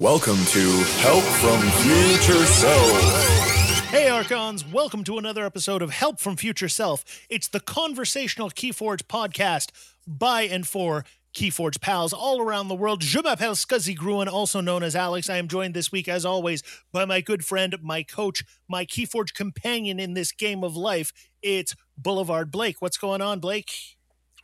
Welcome to Help from Future Self. Hey Archons, welcome to another episode of Help from Future Self. It's the conversational Keyforge podcast by and for Keyforge pals all around the world. Je m'appelle Scuzzy Gruen, also known as Alex. I am joined this week, as always, by my good friend, my coach, my Keyforge companion in this game of life. It's Boulevard Blake. What's going on, Blake?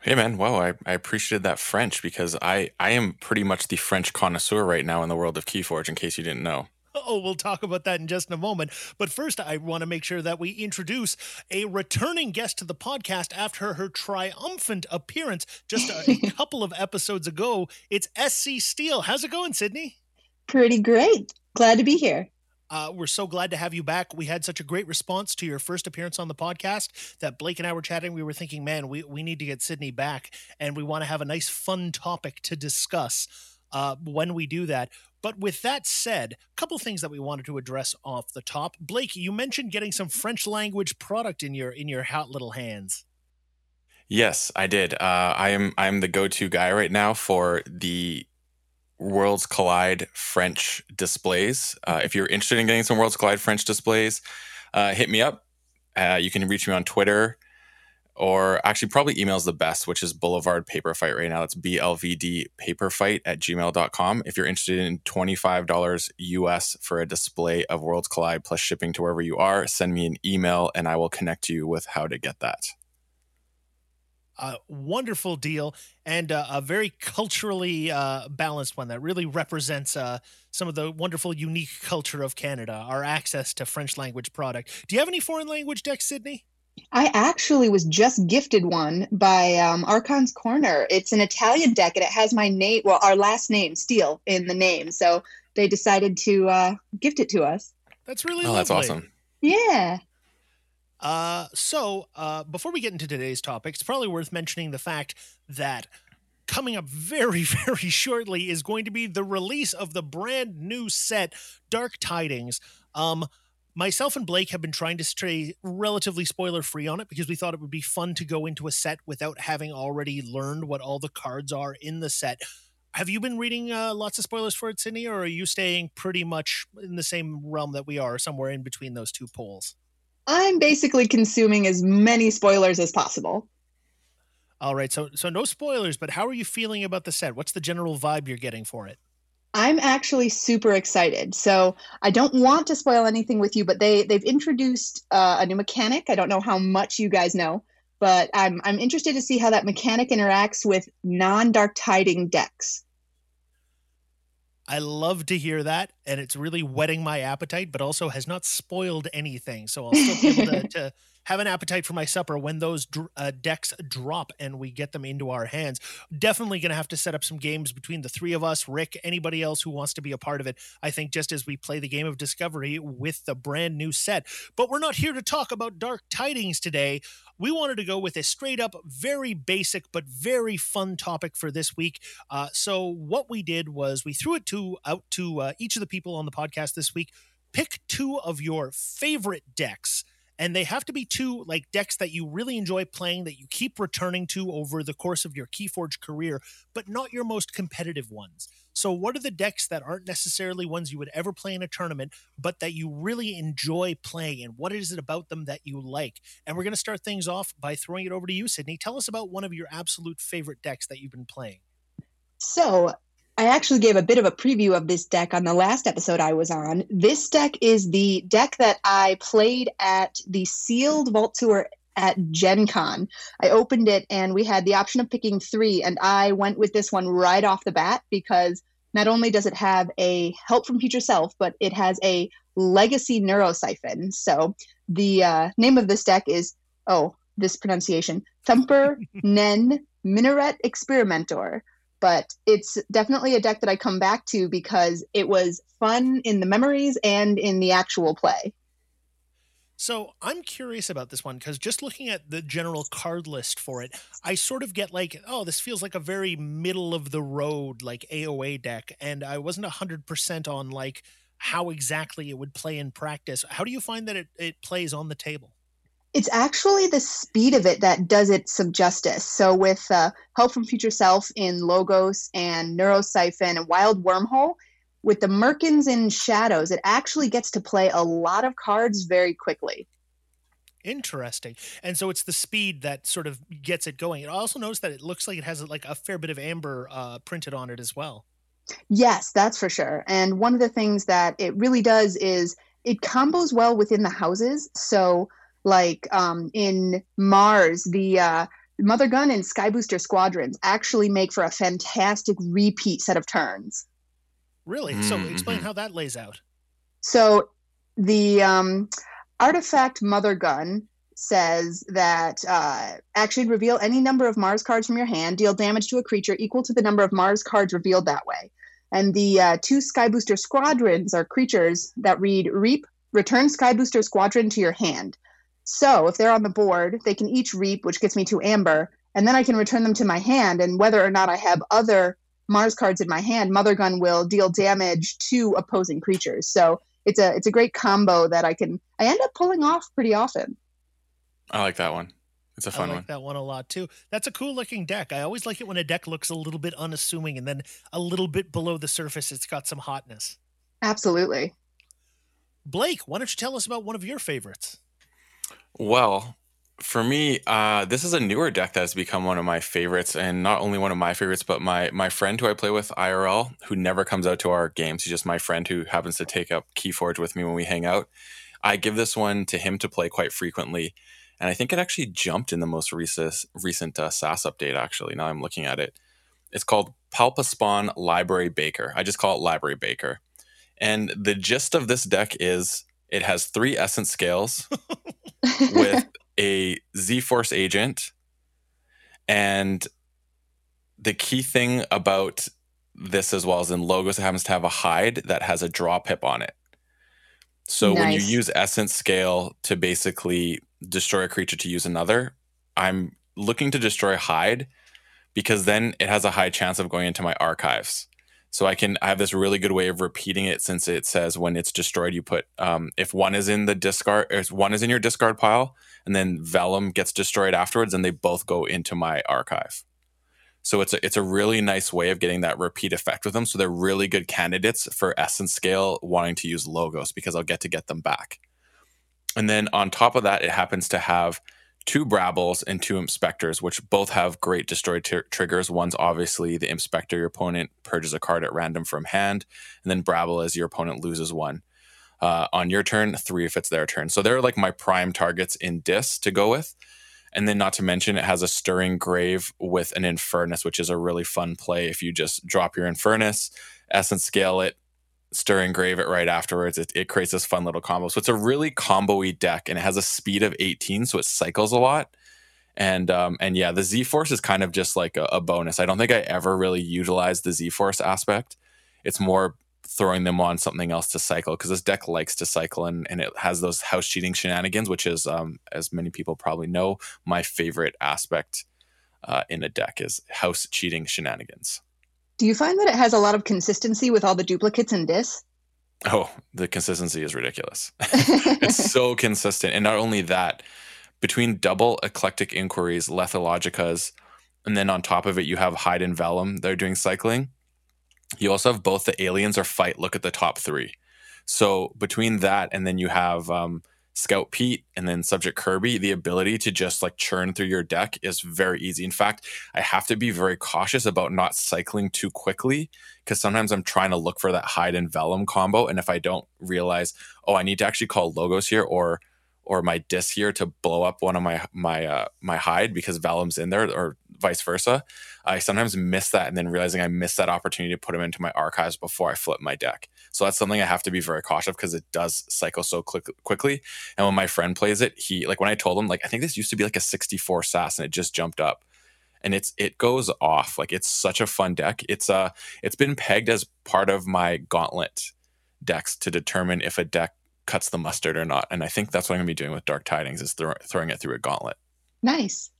Hey man, wow, I, I appreciated that French because I, I am pretty much the French connoisseur right now in the world of Keyforge, in case you didn't know. Oh, we'll talk about that in just a moment. But first, I want to make sure that we introduce a returning guest to the podcast after her triumphant appearance just a couple of episodes ago. It's SC Steele. How's it going, Sydney? Pretty great. Glad to be here. Uh, we're so glad to have you back. We had such a great response to your first appearance on the podcast that Blake and I were chatting. We were thinking, man, we, we need to get Sydney back and we want to have a nice, fun topic to discuss uh, when we do that. But with that said, a couple things that we wanted to address off the top. Blake, you mentioned getting some French language product in your in your hot little hands. Yes, I did. Uh, I am I am the go to guy right now for the Worlds Collide French displays. Uh, if you're interested in getting some Worlds Collide French displays, uh, hit me up. Uh, you can reach me on Twitter or actually probably email is the best, which is Boulevard Paper Fight right now. That's BLVD Paperfight at gmail.com. If you're interested in $25 US for a display of Worlds Collide plus shipping to wherever you are, send me an email and I will connect you with how to get that a wonderful deal and uh, a very culturally uh, balanced one that really represents uh, some of the wonderful, unique culture of Canada, our access to French language product. Do you have any foreign language decks, Sydney? I actually was just gifted one by um, Archon's Corner. It's an Italian deck and it has my name, well, our last name, Steele, in the name. So they decided to uh, gift it to us. That's really oh, lovely. that's awesome. Yeah. Uh, so, uh, before we get into today's topic, it's probably worth mentioning the fact that coming up very, very shortly is going to be the release of the brand new set, Dark Tidings. Um, myself and Blake have been trying to stay relatively spoiler free on it because we thought it would be fun to go into a set without having already learned what all the cards are in the set. Have you been reading uh, lots of spoilers for it, Sydney, or are you staying pretty much in the same realm that we are, somewhere in between those two poles? I'm basically consuming as many spoilers as possible. All right, so so no spoilers, but how are you feeling about the set? What's the general vibe you're getting for it? I'm actually super excited. So I don't want to spoil anything with you, but they they've introduced uh, a new mechanic. I don't know how much you guys know, but I'm I'm interested to see how that mechanic interacts with non-dark tiding decks. I love to hear that, and it's really whetting my appetite, but also has not spoiled anything. So I'll still be able to, to have an appetite for my supper when those uh, decks drop and we get them into our hands. Definitely going to have to set up some games between the three of us, Rick, anybody else who wants to be a part of it. I think just as we play the game of discovery with the brand new set. But we're not here to talk about Dark Tidings today. We wanted to go with a straight up, very basic, but very fun topic for this week. Uh, so what we did was we threw it to out to uh, each of the people on the podcast this week. Pick two of your favorite decks and they have to be two like decks that you really enjoy playing that you keep returning to over the course of your keyforge career but not your most competitive ones. So what are the decks that aren't necessarily ones you would ever play in a tournament but that you really enjoy playing? And what is it about them that you like? And we're going to start things off by throwing it over to you sydney. Tell us about one of your absolute favorite decks that you've been playing. So I actually gave a bit of a preview of this deck on the last episode I was on. This deck is the deck that I played at the sealed Vault Tour at Gen Con. I opened it and we had the option of picking three, and I went with this one right off the bat because not only does it have a help from future self, but it has a legacy Neuro Syphon. So the uh, name of this deck is, oh, this pronunciation, Thumper Nen Minaret Experimenter but it's definitely a deck that I come back to because it was fun in the memories and in the actual play. So I'm curious about this one because just looking at the general card list for it, I sort of get like, oh, this feels like a very middle of the road like AOA deck, and I wasn't hundred percent on like how exactly it would play in practice. How do you find that it, it plays on the table? It's actually the speed of it that does it some justice. So with uh, Help from Future Self in Logos and Neuro Syphon and Wild Wormhole, with the Merkins and Shadows, it actually gets to play a lot of cards very quickly. Interesting. And so it's the speed that sort of gets it going. I also noticed that it looks like it has like a fair bit of amber uh, printed on it as well. Yes, that's for sure. And one of the things that it really does is it combos well within the houses. So, like um, in Mars, the uh, Mother Gun and Sky Booster squadrons actually make for a fantastic repeat set of turns. Really? So, explain how that lays out. So, the um, artifact Mother Gun says that uh, action reveal any number of Mars cards from your hand, deal damage to a creature equal to the number of Mars cards revealed that way. And the uh, two Sky Booster squadrons are creatures that read Reap, return Sky Booster squadron to your hand. So if they're on the board, they can each reap, which gets me to amber, and then I can return them to my hand. And whether or not I have other Mars cards in my hand, Mother Gun will deal damage to opposing creatures. So it's a it's a great combo that I can I end up pulling off pretty often. I like that one. It's a fun I like one. that one a lot too. That's a cool looking deck. I always like it when a deck looks a little bit unassuming and then a little bit below the surface it's got some hotness. Absolutely. Blake, why don't you tell us about one of your favorites? Well, for me, uh, this is a newer deck that has become one of my favorites, and not only one of my favorites, but my my friend who I play with IRL, who never comes out to our games. He's just my friend who happens to take up Keyforge with me when we hang out. I give this one to him to play quite frequently, and I think it actually jumped in the most recent recent uh, SAS update. Actually, now I'm looking at it, it's called Palpa Spawn Library Baker. I just call it Library Baker, and the gist of this deck is it has three essence scales with a Z Force agent. And the key thing about this as well as in logos, it happens to have a hide that has a draw pip on it. So when you use essence scale to basically destroy a creature to use another, I'm looking to destroy hide because then it has a high chance of going into my archives. So I can I have this really good way of repeating it since it says when it's destroyed, you put um, if one is in the discard, if one is in your discard pile, and then Vellum gets destroyed afterwards, and they both go into my archive. So it's a it's a really nice way of getting that repeat effect with them. So they're really good candidates for Essence Scale wanting to use logos because I'll get to get them back. And then on top of that, it happens to have two Brabbles and two Inspectors, which both have great destroy tr- triggers. One's obviously the Inspector, your opponent purges a card at random from hand, and then Brabble is your opponent loses one. Uh, on your turn, three if it's their turn. So they're like my prime targets in Dis to go with. And then, not to mention, it has a Stirring Grave with an Infurnace, which is a really fun play. If you just drop your Infurnace, Essence Scale it, Stirring Grave it right afterwards, it, it creates this fun little combo. So it's a really combo y deck, and it has a speed of 18, so it cycles a lot. And um, and yeah, the Z Force is kind of just like a, a bonus. I don't think I ever really utilized the Z Force aspect. It's more throwing them on something else to cycle because this deck likes to cycle and, and it has those house cheating shenanigans, which is, um, as many people probably know, my favorite aspect uh, in a deck is house cheating shenanigans. Do you find that it has a lot of consistency with all the duplicates in Dis? Oh, the consistency is ridiculous. it's so consistent. And not only that, between double eclectic inquiries, lethologicas, and then on top of it, you have Hyde and vellum. They're doing cycling. You also have both the aliens or fight. Look at the top three. So between that and then you have um, Scout Pete and then Subject Kirby, the ability to just like churn through your deck is very easy. In fact, I have to be very cautious about not cycling too quickly because sometimes I'm trying to look for that hide and vellum combo, and if I don't realize, oh, I need to actually call logos here or or my disc here to blow up one of my my uh, my hide because vellum's in there or vice versa. I sometimes miss that and then realizing I missed that opportunity to put them into my archives before I flip my deck. So that's something I have to be very cautious of because it does cycle so quick, quickly. And when my friend plays it, he like when I told him like I think this used to be like a 64 SAS and it just jumped up. And it's it goes off like it's such a fun deck. It's uh it's been pegged as part of my gauntlet decks to determine if a deck cuts the mustard or not. And I think that's what I'm gonna be doing with Dark Tidings is throw, throwing it through a gauntlet. nice.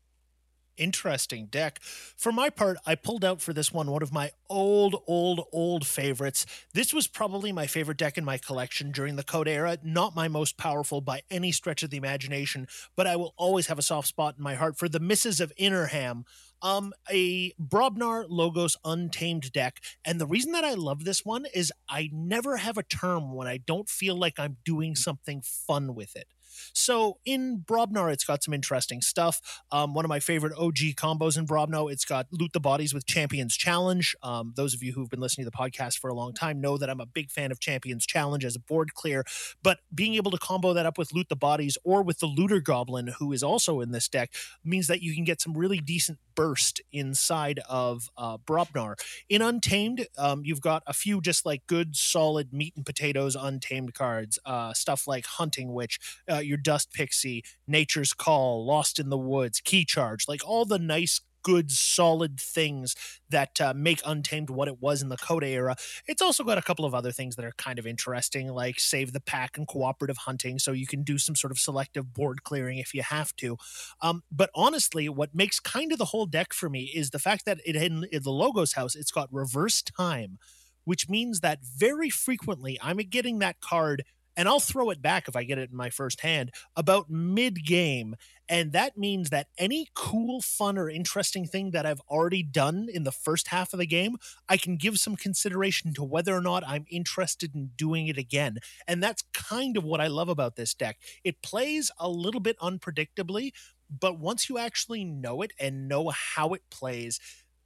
Interesting deck. For my part, I pulled out for this one one of my old, old, old favorites. This was probably my favorite deck in my collection during the Code era. Not my most powerful by any stretch of the imagination, but I will always have a soft spot in my heart for the Misses of Innerham. Um, a Brobnar Logos Untamed deck. And the reason that I love this one is I never have a term when I don't feel like I'm doing something fun with it. So in Brobnar, it's got some interesting stuff. Um, one of my favorite OG combos in Brobnar, it's got Loot the Bodies with Champions Challenge. Um, those of you who've been listening to the podcast for a long time know that I'm a big fan of Champions Challenge as a board clear, but being able to combo that up with Loot the Bodies or with the Looter Goblin, who is also in this deck, means that you can get some really decent burst inside of uh, Brobnar. In Untamed, um, you've got a few just like good, solid meat and potatoes untamed cards, uh, stuff like Hunting Witch, uh, your Dust Pixie, Nature's Call, Lost in the Woods, Key Charge, like all the nice good, solid things that uh, make Untamed what it was in the Coda era. It's also got a couple of other things that are kind of interesting, like Save the Pack and cooperative hunting, so you can do some sort of selective board clearing if you have to. Um, but honestly, what makes kind of the whole deck for me is the fact that it in, in the Logos house, it's got reverse time, which means that very frequently I'm getting that card and I'll throw it back if I get it in my first hand about mid game. And that means that any cool, fun, or interesting thing that I've already done in the first half of the game, I can give some consideration to whether or not I'm interested in doing it again. And that's kind of what I love about this deck. It plays a little bit unpredictably, but once you actually know it and know how it plays,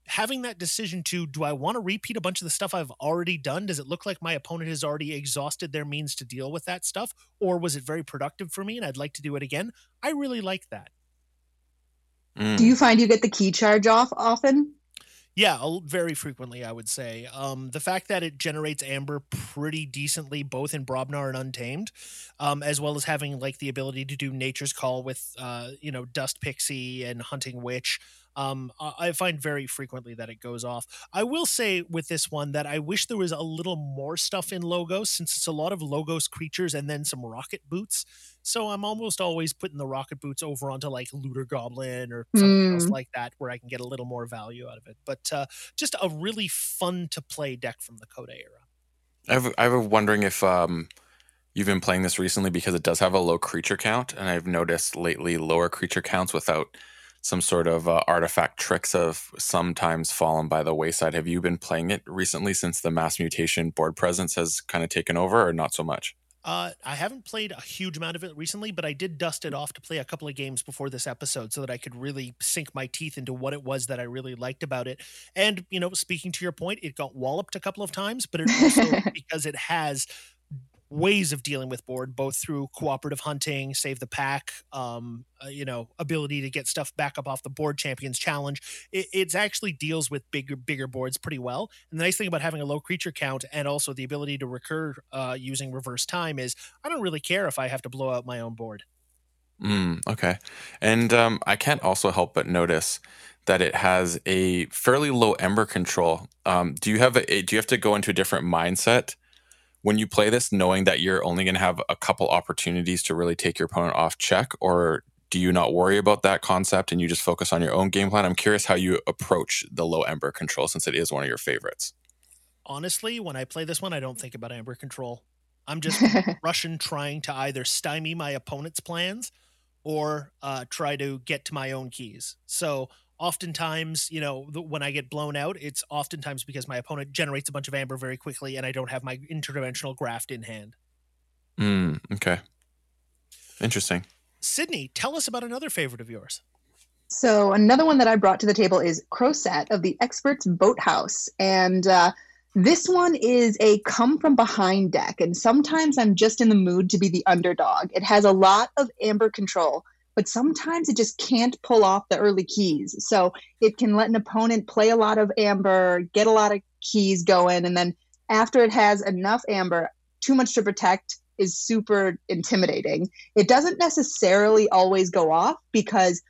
having that decision to do I want to repeat a bunch of the stuff I've already done? Does it look like my opponent has already exhausted their means to deal with that stuff? Or was it very productive for me and I'd like to do it again? I really like that. Mm. Do you find you get the key charge off often? Yeah, very frequently, I would say. Um, the fact that it generates amber pretty decently, both in Brobnar and Untamed, um, as well as having like the ability to do Nature's Call with, uh, you know, Dust Pixie and Hunting Witch. Um, I find very frequently that it goes off. I will say with this one that I wish there was a little more stuff in Logos since it's a lot of Logos creatures and then some rocket boots. So I'm almost always putting the rocket boots over onto like Looter Goblin or something mm. else like that where I can get a little more value out of it. But uh, just a really fun to play deck from the Coda era. I've, I was wondering if um, you've been playing this recently because it does have a low creature count, and I've noticed lately lower creature counts without some sort of uh, artifact tricks have sometimes fallen by the wayside. Have you been playing it recently since the mass mutation board presence has kind of taken over, or not so much? Uh, I haven't played a huge amount of it recently, but I did dust it off to play a couple of games before this episode so that I could really sink my teeth into what it was that I really liked about it. And, you know, speaking to your point, it got walloped a couple of times, but it also, because it has ways of dealing with board, both through cooperative hunting, save the pack, um, uh, you know, ability to get stuff back up off the board, champions challenge. It it's actually deals with bigger bigger boards pretty well. And the nice thing about having a low creature count and also the ability to recur uh, using reverse time is I don't really care if I have to blow out my own board. Mm, okay, and um, I can't also help but notice that it has a fairly low amber control. Um, do you have a, do you have to go into a different mindset? When you play this knowing that you're only going to have a couple opportunities to really take your opponent off check or do you not worry about that concept and you just focus on your own game plan? I'm curious how you approach the low amber control since it is one of your favorites. Honestly when i play this one i don't think about amber control. I'm just russian trying to either stymie my opponent's plans or uh, try to get to my own keys. So oftentimes, you know, when I get blown out, it's oftentimes because my opponent generates a bunch of amber very quickly and I don't have my interdimensional graft in hand. Mm, okay. Interesting. Sydney, tell us about another favorite of yours. So, another one that I brought to the table is Crowsat of the Experts Boathouse. And uh, this one is a come from behind deck. And sometimes I'm just in the mood to be the underdog. It has a lot of amber control but sometimes it just can't pull off the early keys. So it can let an opponent play a lot of amber, get a lot of keys going, and then after it has enough amber, too much to protect is super intimidating. It doesn't necessarily always go off because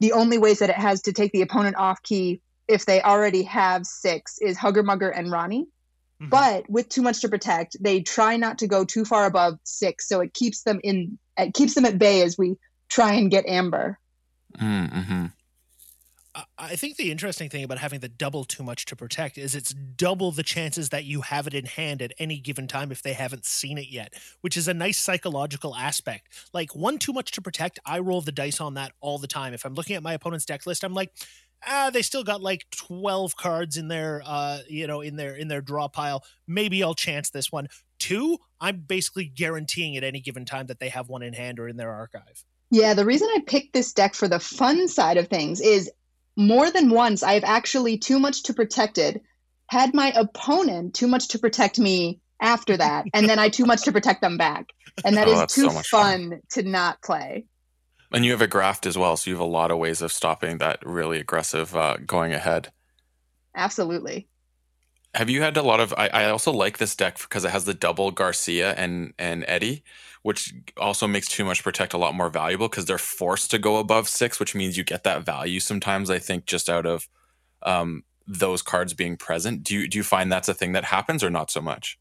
the only ways that it has to take the opponent off key if they already have six is Hugger Mugger and Ronnie. Mm-hmm. But with too much to protect, they try not to go too far above six, so it keeps them in it keeps them at bay as we try and get Amber. Mm-hmm. I- I think the interesting thing about having the double too much to protect is it's double the chances that you have it in hand at any given time if they haven't seen it yet, which is a nice psychological aspect. Like one too much to protect, I roll the dice on that all the time. If I'm looking at my opponent's deck list, I'm like, ah, they still got like 12 cards in their uh, you know, in their in their draw pile. Maybe I'll chance this one. Two, I'm basically guaranteeing at any given time that they have one in hand or in their archive. Yeah, the reason I picked this deck for the fun side of things is more than once I've actually too much to protected, had my opponent too much to protect me after that, and then I too much to protect them back. And that Oh, is too so fun. fun to not play. And you have a graft as well, so you have a lot of ways of stopping that really aggressive uh, going ahead. Absolutely. Have you had a lot of? I, I also like this deck because it has the double Garcia and and Eddie, which also makes too much protect a lot more valuable because they're forced to go above six, which means you get that value sometimes. I think just out of um, those cards being present. Do you do you find that's a thing that happens or not so much?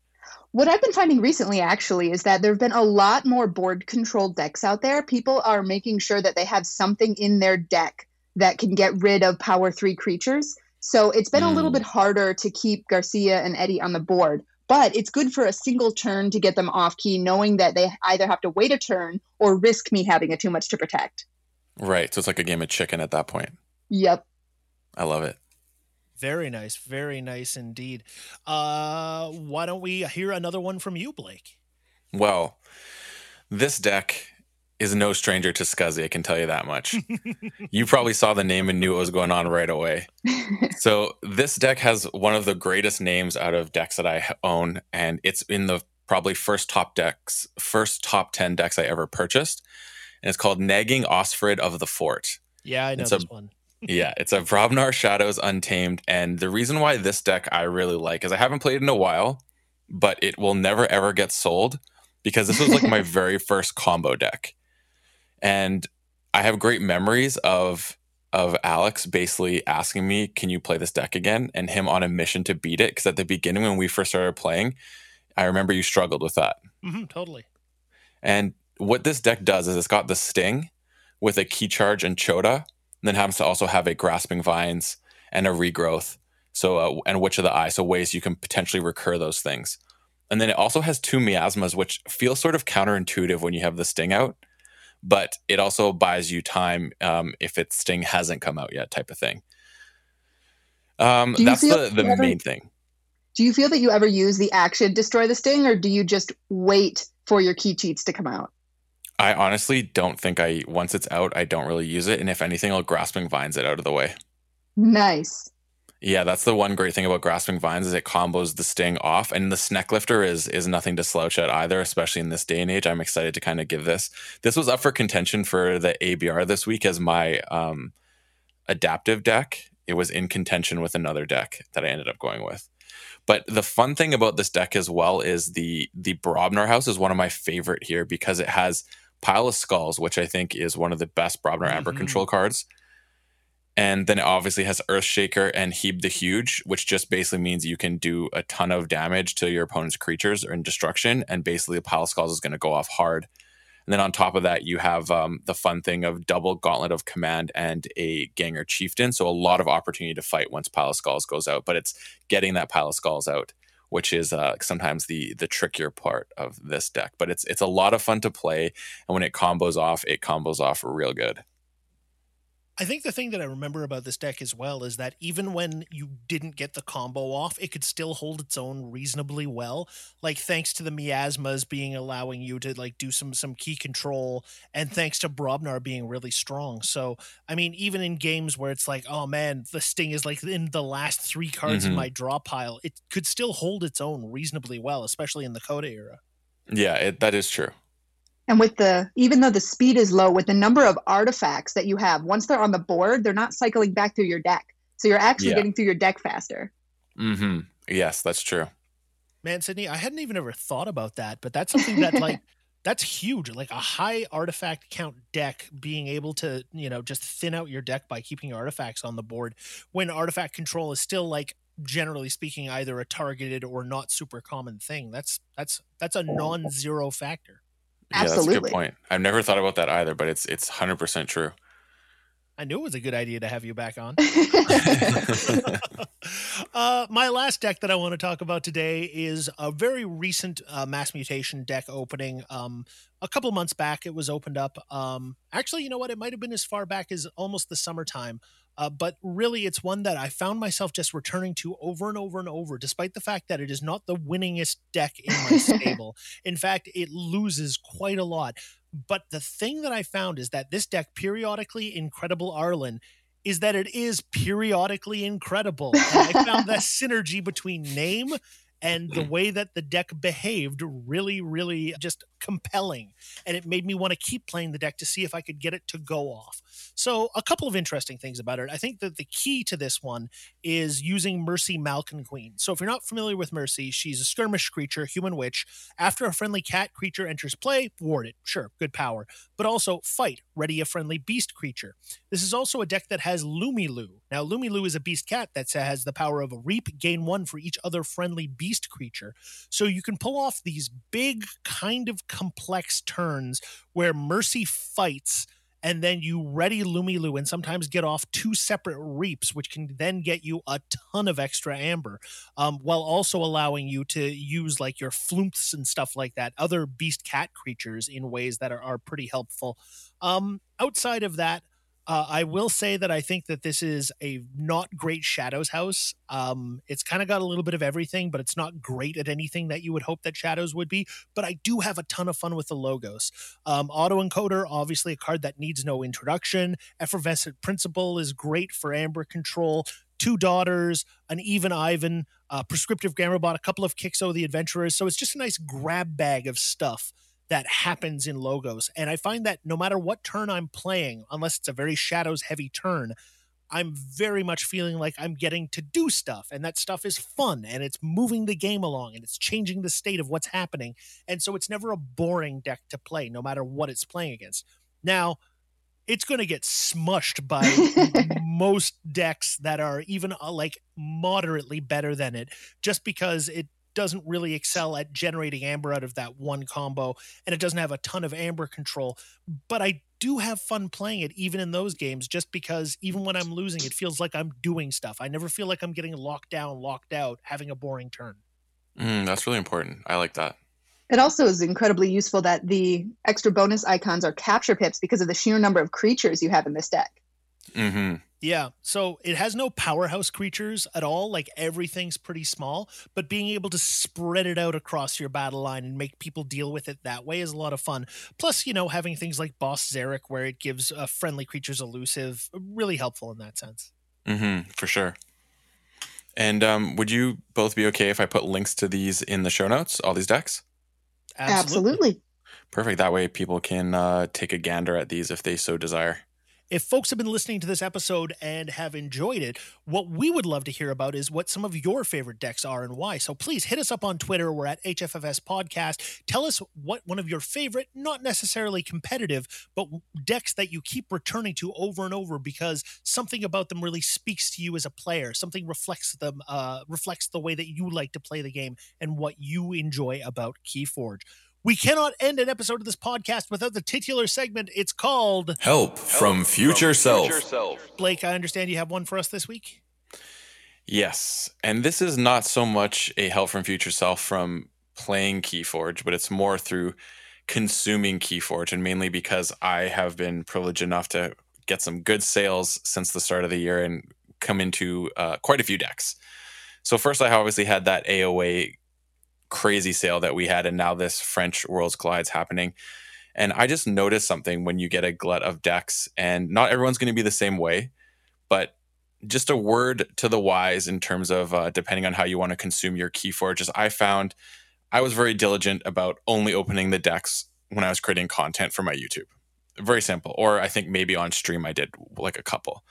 What I've been finding recently, actually, is that there have been a lot more board controlled decks out there. People are making sure that they have something in their deck that can get rid of power three creatures. So it's been a little Mm. bit harder to keep Garcia and Eddie on the board, but it's good for a single turn to get them off key, knowing that they either have to wait a turn or risk me having a too much to protect. Right. So it's like a game of chicken at that point. Yep. I love it. Very nice, very nice indeed. Uh, why don't we hear another one from you, Blake? Well, this deck is no stranger to Scuzzy, I can tell you that much. you probably saw the name and knew what was going on right away. so this deck has one of the greatest names out of decks that I own, and it's in the probably first top decks, first top ten decks I ever purchased, and it's called Nagging Osfrid of the Fort. Yeah, I know It's a- this one. yeah, it's a Brobnar Shadows Untamed, and the reason why this deck I really like is I haven't played in a while, but it will never ever get sold because this was like my very first combo deck, and I have great memories of of Alex basically asking me, "Can you play this deck again?" and him on a mission to beat it. Because at the beginning when we first started playing, I remember you struggled with that. hmm totally. And what this deck does is it's got the Sting with a Key Charge and Chota, and then happens to also have a Grasping Vines and a Regrowth. So, uh, and Witch of the Eye, so ways you can potentially recur those things. And then it also has two miasmas, which feel sort of counterintuitive when you have the Sting out, but it also buys you time um, if its Sting hasn't come out yet, type of thing. Um, that's the, the ever- main thing. do you feel that you ever use the action destroy the sting, or do you just wait for your key cheats to come out? I honestly don't think I, once it's out, I don't really use it. And if anything, I'll Grasping Vines it out of the way. Nice. Yeah, that's the one great thing about grasping vines is it combos the sting off, and the snack lifter is is nothing to slouch at either, especially in this day and age. I'm excited to kind of give this. This was up for contention for the ABR this week as my um, adaptive deck. It was in contention with another deck that I ended up going with. But the fun thing about this deck as well is the the Brobnar House is one of my favorite here because it has Pile of Skulls, which I think is one of the best Brobnar Amber Mhm. control cards. And then it obviously has Earthshaker and Heeb the Huge, which just basically means you can do a ton of damage to your opponent's creatures or in destruction. And basically, a pile of skulls is going to go off hard. And then on top of that, you have um, the fun thing of double Gauntlet of Command and a Ganger Chieftain. So a lot of opportunity to fight once Pile of Skulls goes out. But it's getting that Pile of Skulls out, which is uh, sometimes the the trickier part of this deck. But it's it's a lot of fun to play. And when it combos off, it combos off real good. I think the thing that I remember about this deck as well is that even when you didn't get the combo off, it could still hold its own reasonably well. Like thanks to the miasmas being allowing you to like do some some key control, and thanks to Brobnar being really strong. So I mean, even in games where it's like, oh man, the sting is like in the last three cards in Mhm. my draw pile, it could still hold its own reasonably well, especially in the Coda era. Yeah, it, that is true. And with the even though the speed is low, with the number of artifacts that you have, once they're on the board, they're not cycling back through your deck. So you're actually Yeah. getting through your deck faster. Mm-hmm. Yes, that's true. Man, Sydney, I hadn't even ever thought about that, but that's something that like that's huge. Like a high artifact count deck being able to, you know, just thin out your deck by keeping artifacts on the board when artifact control is still like generally speaking either a targeted or not super common thing. That's that's that's a non-zero factor. Yeah, that's a good point. I've never thought about that either, but it's it's hundred percent true. I knew it was a good idea to have you back on. uh, my last deck that I want to talk about today is a very recent uh, mass mutation deck opening. Um, a couple months back, it was opened up. Um, actually, you know what? It might have been as far back as almost the summertime. Uh, but really, it's one that I found myself just returning to over and over and over, despite the fact that it is not the winningest deck in my stable. In fact, it loses quite a lot. But the thing that I found is that this deck, periodically Incredible Arlen, is that it is periodically incredible. And I found that synergy between name and the mm. way that the deck behaved really, really just compelling. And it made me want to keep playing the deck to see if I could get it to go off. So, a couple of interesting things about it. I think that the key to this one is using Mercy Malkin Queen. So, if you're not familiar with Mercy, she's a skirmish creature, human witch. After a friendly cat creature enters play, ward it. Sure, good power. But also fight, ready a friendly beast creature. This is also a deck that has Lumilu. Now, Lumilu is a beast cat that has the power of a reap, gain one for each other friendly beast creature. So, you can pull off these big, kind of complex turns where Mercy fights and then you ready Lumilu and sometimes get off two separate reaps, which can then get you a ton of extra amber, um, while also allowing you to use like your flumps and stuff like that, other beast cat creatures in ways that are, are pretty helpful. Um, outside of that, uh, I will say that I think that this is a not great Shadows house. Um, it's kind of got a little bit of everything, but it's not great at anything that you would hope that Shadows would be. But I do have a ton of fun with the logos. Um, Auto Encoder, obviously a card that needs no introduction. Effervescent Principle is great for Amber control. Two daughters, an even Ivan, uh, prescriptive grammar bot, a couple of Kixo the Adventurers. So it's just a nice grab bag of stuff that happens in logos. And I find that no matter what turn I'm playing, unless it's a very shadows heavy turn, I'm very much feeling like I'm getting to do stuff and that stuff is fun and it's moving the game along and it's changing the state of what's happening. And so it's never a boring deck to play, no matter what it's playing against. Now, it's going to get smushed by most decks that are even uh, like moderately better than it just because it doesn't really excel at generating amber out of that one combo and it doesn't have a ton of amber control but i do have fun playing it even in those games just because even when i'm losing it feels like i'm doing stuff. I never feel like i'm getting locked down locked out having a boring turn. Mm, that's really important. I like that. It also is incredibly useful that the extra bonus icons are capture pips because of the sheer number of creatures you have in this deck. Mm-hmm. Yeah. So it has no powerhouse creatures at all. Like everything's pretty small, but being able to spread it out across your battle line and make people deal with it that way is a lot of fun. Plus, you know, having things like Boss Zarek where it gives uh, friendly creatures elusive, really helpful in that sense. Mm-hmm, for sure. And um, would you both be okay if I put links to these in the show notes, all these decks? Absolutely. Absolutely. Perfect. That way people can uh, take a gander at these if they so desire if folks have been listening to this episode and have enjoyed it, what we would love to hear about is what some of your favorite decks are and why. So please hit us up on Twitter. We're at HFFS Podcast. Tell us what one of your favorite, not necessarily competitive, but decks that you keep returning to over and over because something about them really speaks to you as a player. Something reflects them, uh, reflects the way that you like to play the game and what you enjoy about Keyforge. We cannot end an episode of this podcast without the titular segment. It's called Help, from, future, from self. future Self. Blake, I understand you have one for us this week. Yes. And this is not so much a help from future self from playing Keyforge, but it's more through consuming Keyforge, and mainly because I have been privileged enough to get some good sales since the start of the year and come into uh, quite a few decks. So first, I obviously had that AOA crazy sale that we had, and now this French Worlds Collide's happening. And I just noticed something when you get a glut of decks, and not everyone's going to be the same way, but just a word to the wise in terms of uh, depending on how you want to consume your key Keyforges. I found I was very diligent about only opening the decks when I was creating content for my YouTube. Very simple. Or I think maybe on stream I did like a couple.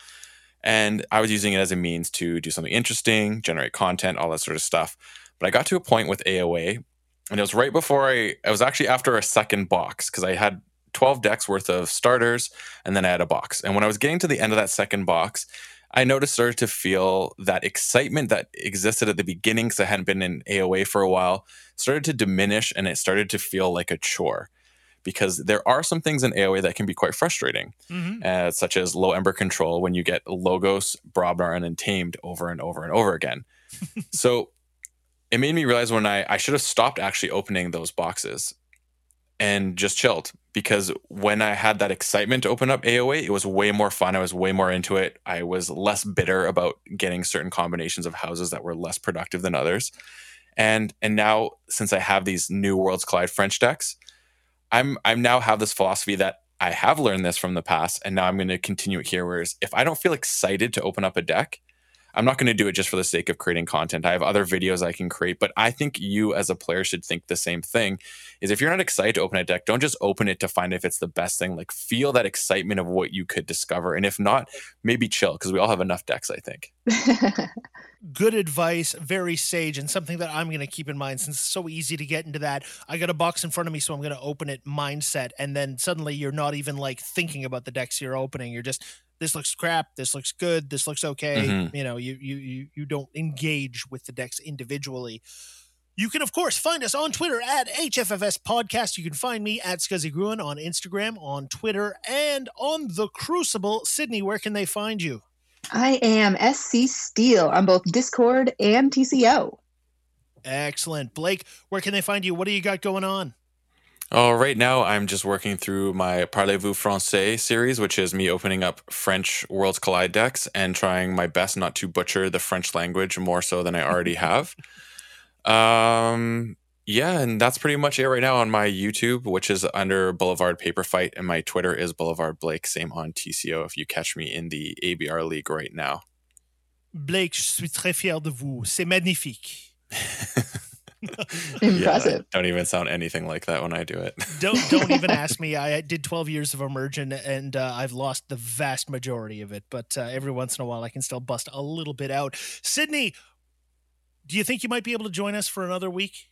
And I was using it as a means to do something interesting, generate content, all that sort of stuff. But I got to a point with AOA, and it was right before I, I was actually after a second box because I had 12 decks worth of starters, and then I had a box. And when I was getting to the end of that second box, I noticed started to feel that excitement that existed at the beginning because I hadn't been in AOA for a while started to diminish and it started to feel like a chore because there are some things in AOA that can be quite frustrating, Mhm. uh, such as low amber control when you get Logos, Brobnar, and Tamed over and over and over again. so it made me realize when I, I should have stopped actually opening those boxes and just chilled because when I had that excitement to open up AOA, it was way more fun. I was way more into it. I was less bitter about getting certain combinations of houses that were less productive than others. And and now since I have these new Worlds Collide French decks, I'm I'm now have this philosophy that I have learned this from the past and now I'm going to continue it here whereas if I don't feel excited to open up a deck, I'm not going to do it just for the sake of creating content. I have other videos I can create, but I think you as a player should think the same thing. Is if you're not excited to open a deck, don't just open it to find if it's the best thing. Like feel that excitement of what you could discover, and if not, maybe chill because we all have enough decks. I think. good advice, very sage, and something that I'm going to keep in mind since it's so easy to get into that. I got a box in front of me, so I'm going to open it mindset, and then suddenly you're not even like thinking about the decks you're opening. You're just this looks crap, this looks good, this looks okay. Mhm. You know, you you you you don't engage with the decks individually. You can, of course, find us on Twitter at HFFS Podcast. You can find me at Scuzzy Gruen on Instagram, on Twitter, and on The Crucible. Sydney, where can they find you? I am SC Steele on both Discord and TCO. Excellent. Blake, where can they find you? What do you got going on? Oh, right now I'm just working through my Parlez-vous Français series, which is me opening up French Worlds Collide decks and trying my best not to butcher the French language more so than I already have. Um, yeah, and that's pretty much it right now on my YouTube, which is under Boulevard Paper Fight, and my Twitter is Boulevard Blake. Same on TCO if you catch me in the ABR League right now. Blake, je suis très fier de vous. C'est magnifique. Impressive. Yeah, don't even sound anything like that when I do it. Don't don't even ask me. I did 12 years of immersion and uh, I've lost the vast majority of it, but uh, every once in a while I can still bust a little bit out. Sydney, do you think you might be able to join us for another week?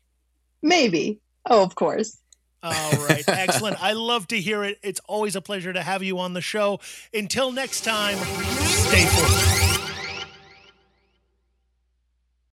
Maybe. Oh, of course. All right, excellent. I love to hear it. It's always a pleasure to have you on the show. Until next time, stay forward.